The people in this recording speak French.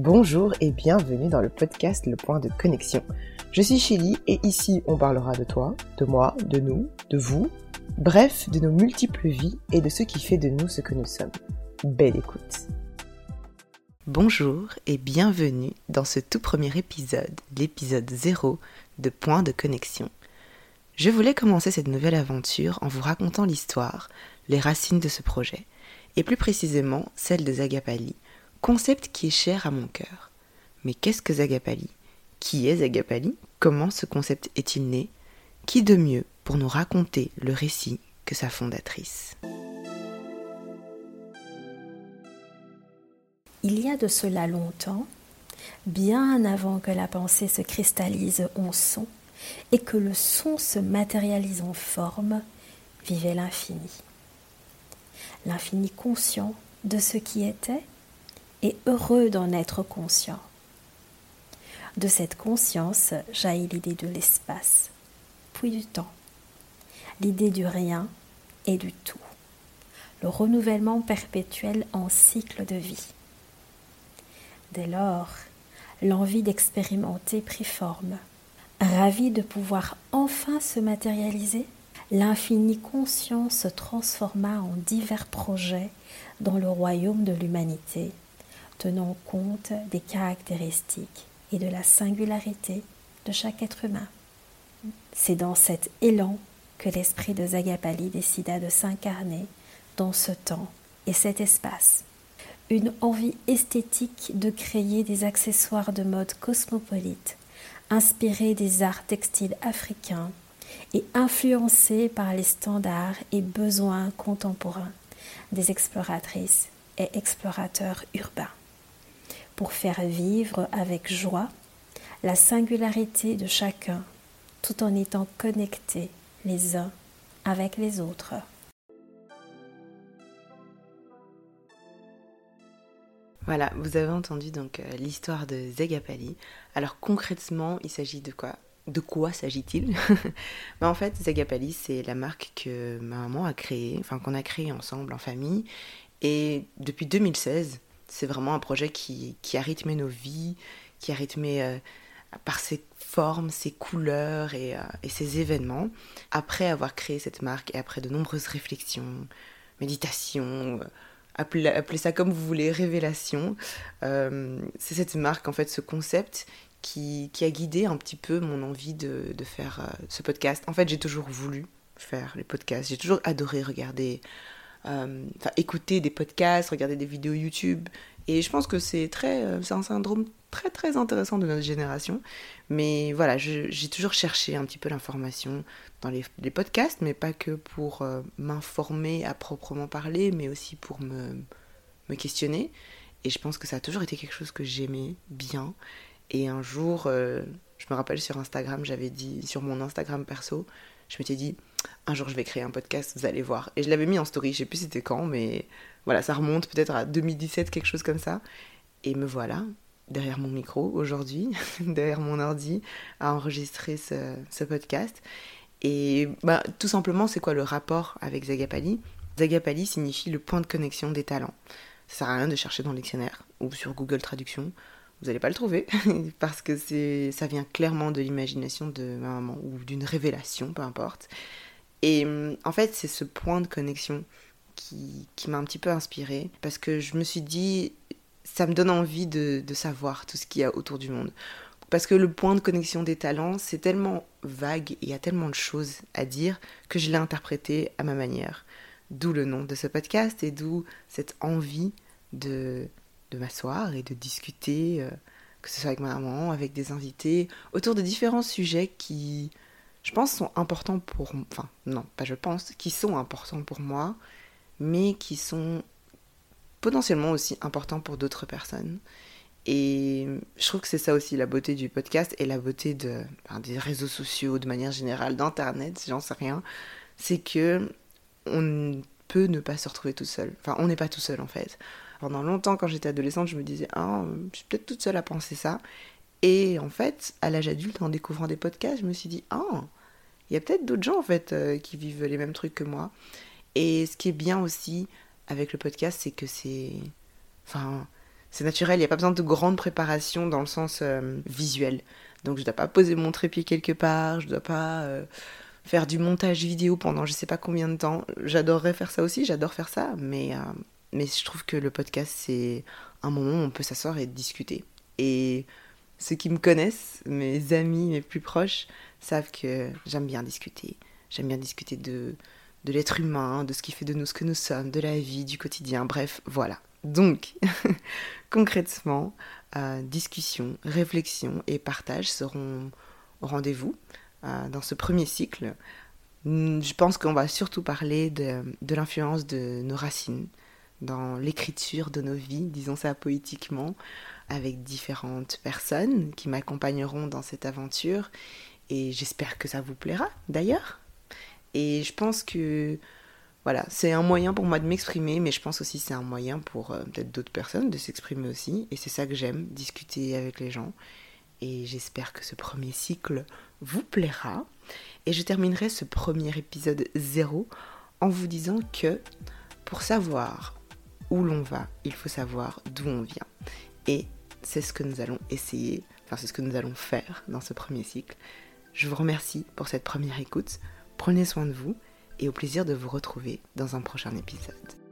Bonjour et bienvenue dans le podcast Le Point de Connexion. Je suis Chili et ici on parlera de toi, de moi, de nous, de vous, bref, de nos multiples vies et de ce qui fait de nous ce que nous sommes. Belle écoute. Bonjour et bienvenue dans ce tout premier épisode, l'épisode 0 de Point de Connexion. Je voulais commencer cette nouvelle aventure en vous racontant l'histoire, les racines de ce projet, et plus précisément celle de Zagapali, concept qui est cher à mon cœur. Mais qu'est-ce que Zagapali? Qui est Zagapali? Comment ce concept est-il né? Qui de mieux pour nous raconter le récit que sa fondatrice? Il y a de cela longtemps, bien avant que la pensée se cristallise en son et que le son se matérialise en forme, vivait l'infini. L'infini conscient de ce qui était et heureux d'en être conscient. De cette conscience jaillit l'idée de l'espace, puis du temps, l'idée du rien et du tout, le renouvellement perpétuel en cycle de vie. Dès lors, l'envie d'expérimenter prit forme. Ravi de pouvoir enfin se matérialiser, l'infini conscient se transforma en divers projets dans le royaume de l'humanité tenant compte des caractéristiques et de la singularité de chaque être humain. C'est dans cet élan que l'esprit de Zagapali décida de s'incarner dans ce temps et cet espace. Une envie esthétique de créer des accessoires de mode cosmopolite, inspirés des arts textiles africains et influencés par les standards et besoins contemporains des exploratrices et explorateurs urbains pour faire vivre avec joie la singularité de chacun tout en étant connectés les uns avec les autres. Voilà, vous avez entendu donc euh, l'histoire de Zegapali. Alors concrètement, il s'agit de quoi? De quoi s'agit-il? Bah, En fait, Zegapali, c'est la marque que ma maman a créée, enfin qu'on a créée ensemble en famille. Et depuis 2016, c'est vraiment un projet qui, a rythmé nos vies, qui a rythmé euh, par ses formes, ses couleurs et, euh, ses événements. Après avoir créé cette marque et après de nombreuses réflexions, méditations, euh, appelez, ça comme vous voulez, révélations, c'est cette marque, en fait, ce concept qui, a guidé un petit peu mon envie de, de faire ce podcast. En fait, j'ai toujours voulu faire les podcasts, j'ai toujours adoré regarder euh, écouter des podcasts, regarder des vidéos YouTube. Et je pense que c'est très, euh, c'est un syndrome très très intéressant de notre génération. Mais voilà, j'ai toujours cherché un petit peu l'information dans les, podcasts, mais pas que pour euh, m'informer à proprement parler, mais aussi pour me questionner. Et je pense que ça a toujours été quelque chose que j'aimais bien. Et un jour, je me rappelle sur Instagram, j'avais dit, sur mon Instagram perso, je m'étais dit, un jour je vais créer un podcast, vous allez voir. Et je l'avais mis en story, je sais plus c'était quand, mais voilà, ça remonte peut-être à 2017, quelque chose comme ça. Et me voilà, derrière mon micro aujourd'hui, derrière mon ordi, à enregistrer ce, podcast. Et bah, tout simplement, c'est quoi le rapport avec Zagapali? Zagapali signifie le point de connexion des talents. Ça sert à rien de chercher dans le dictionnaire ou sur Google Traduction vous n'allez pas le trouver parce que c'est ça vient clairement de l'imagination de ma maman ou d'une révélation, peu importe. Et en fait, c'est ce point de connexion qui, m'a un petit peu inspirée parce que je me suis dit, ça me donne envie de, de savoir tout ce qu'il y a autour du monde. Parce que le point de connexion des talents, c'est tellement vague il y a tellement de choses à dire que je l'ai interprété à ma manière. D'où le nom de ce podcast et d'où cette envie de de m'asseoir et de discuter, euh, que ce soit avec ma maman, avec des invités, autour de différents sujets qui, je pense, sont importants pour... Enfin, non, pas je pense, qui sont importants pour moi, mais qui sont potentiellement aussi importants pour d'autres personnes. Et je trouve que c'est ça aussi la beauté du podcast et la beauté de, des réseaux sociaux de manière générale, d'internet, j'en sais rien, c'est que on peut ne pas se retrouver tout seul. Enfin, on n'est pas tout seul en fait. Pendant longtemps, quand j'étais adolescente, je me disais, ah, je suis peut-être toute seule à penser ça. Et en fait, à l'âge adulte, en découvrant des podcasts, je me suis dit, ah, il y a peut-être d'autres gens en fait euh, qui vivent les mêmes trucs que moi. Et ce qui est bien aussi avec le podcast, c'est que c'est, enfin, c'est naturel, il n'y a pas besoin de grande préparation dans le sens euh, visuel. Donc je ne dois pas poser mon trépied quelque part, je ne dois pas euh, faire du montage vidéo pendant je ne sais pas combien de temps. J'adorerais faire ça aussi, j'adore faire ça, mais, mais je trouve que le podcast c'est un moment où on peut s'asseoir et discuter. Et ceux qui me connaissent, mes amis, mes plus proches, savent que j'aime bien discuter. J'aime bien discuter de, de l'être humain, de ce qui fait de nous ce que nous sommes, de la vie, du quotidien, bref, voilà. Donc, concrètement, euh, discussion, réflexion et partage seront au rendez-vous euh, dans ce premier cycle. Je pense qu'on va surtout parler de, de l'influence de nos racines dans l'écriture de nos vies, disons ça poétiquement, avec différentes personnes qui m'accompagneront dans cette aventure. Et j'espère que ça vous plaira d'ailleurs. Et je pense que voilà, c'est un moyen pour moi de m'exprimer, mais je pense aussi c'est un moyen pour euh, peut-être d'autres personnes de s'exprimer aussi. Et c'est ça que j'aime, discuter avec les gens. Et j'espère que ce premier cycle vous plaira. Et je terminerai ce premier épisode zéro en vous disant que pour savoir où l'on va, il faut savoir d'où on vient. Et c'est ce que nous allons essayer, enfin c'est ce que nous allons faire dans ce premier cycle. Je vous remercie pour cette première écoute. Prenez soin de vous et au plaisir de vous retrouver dans un prochain épisode.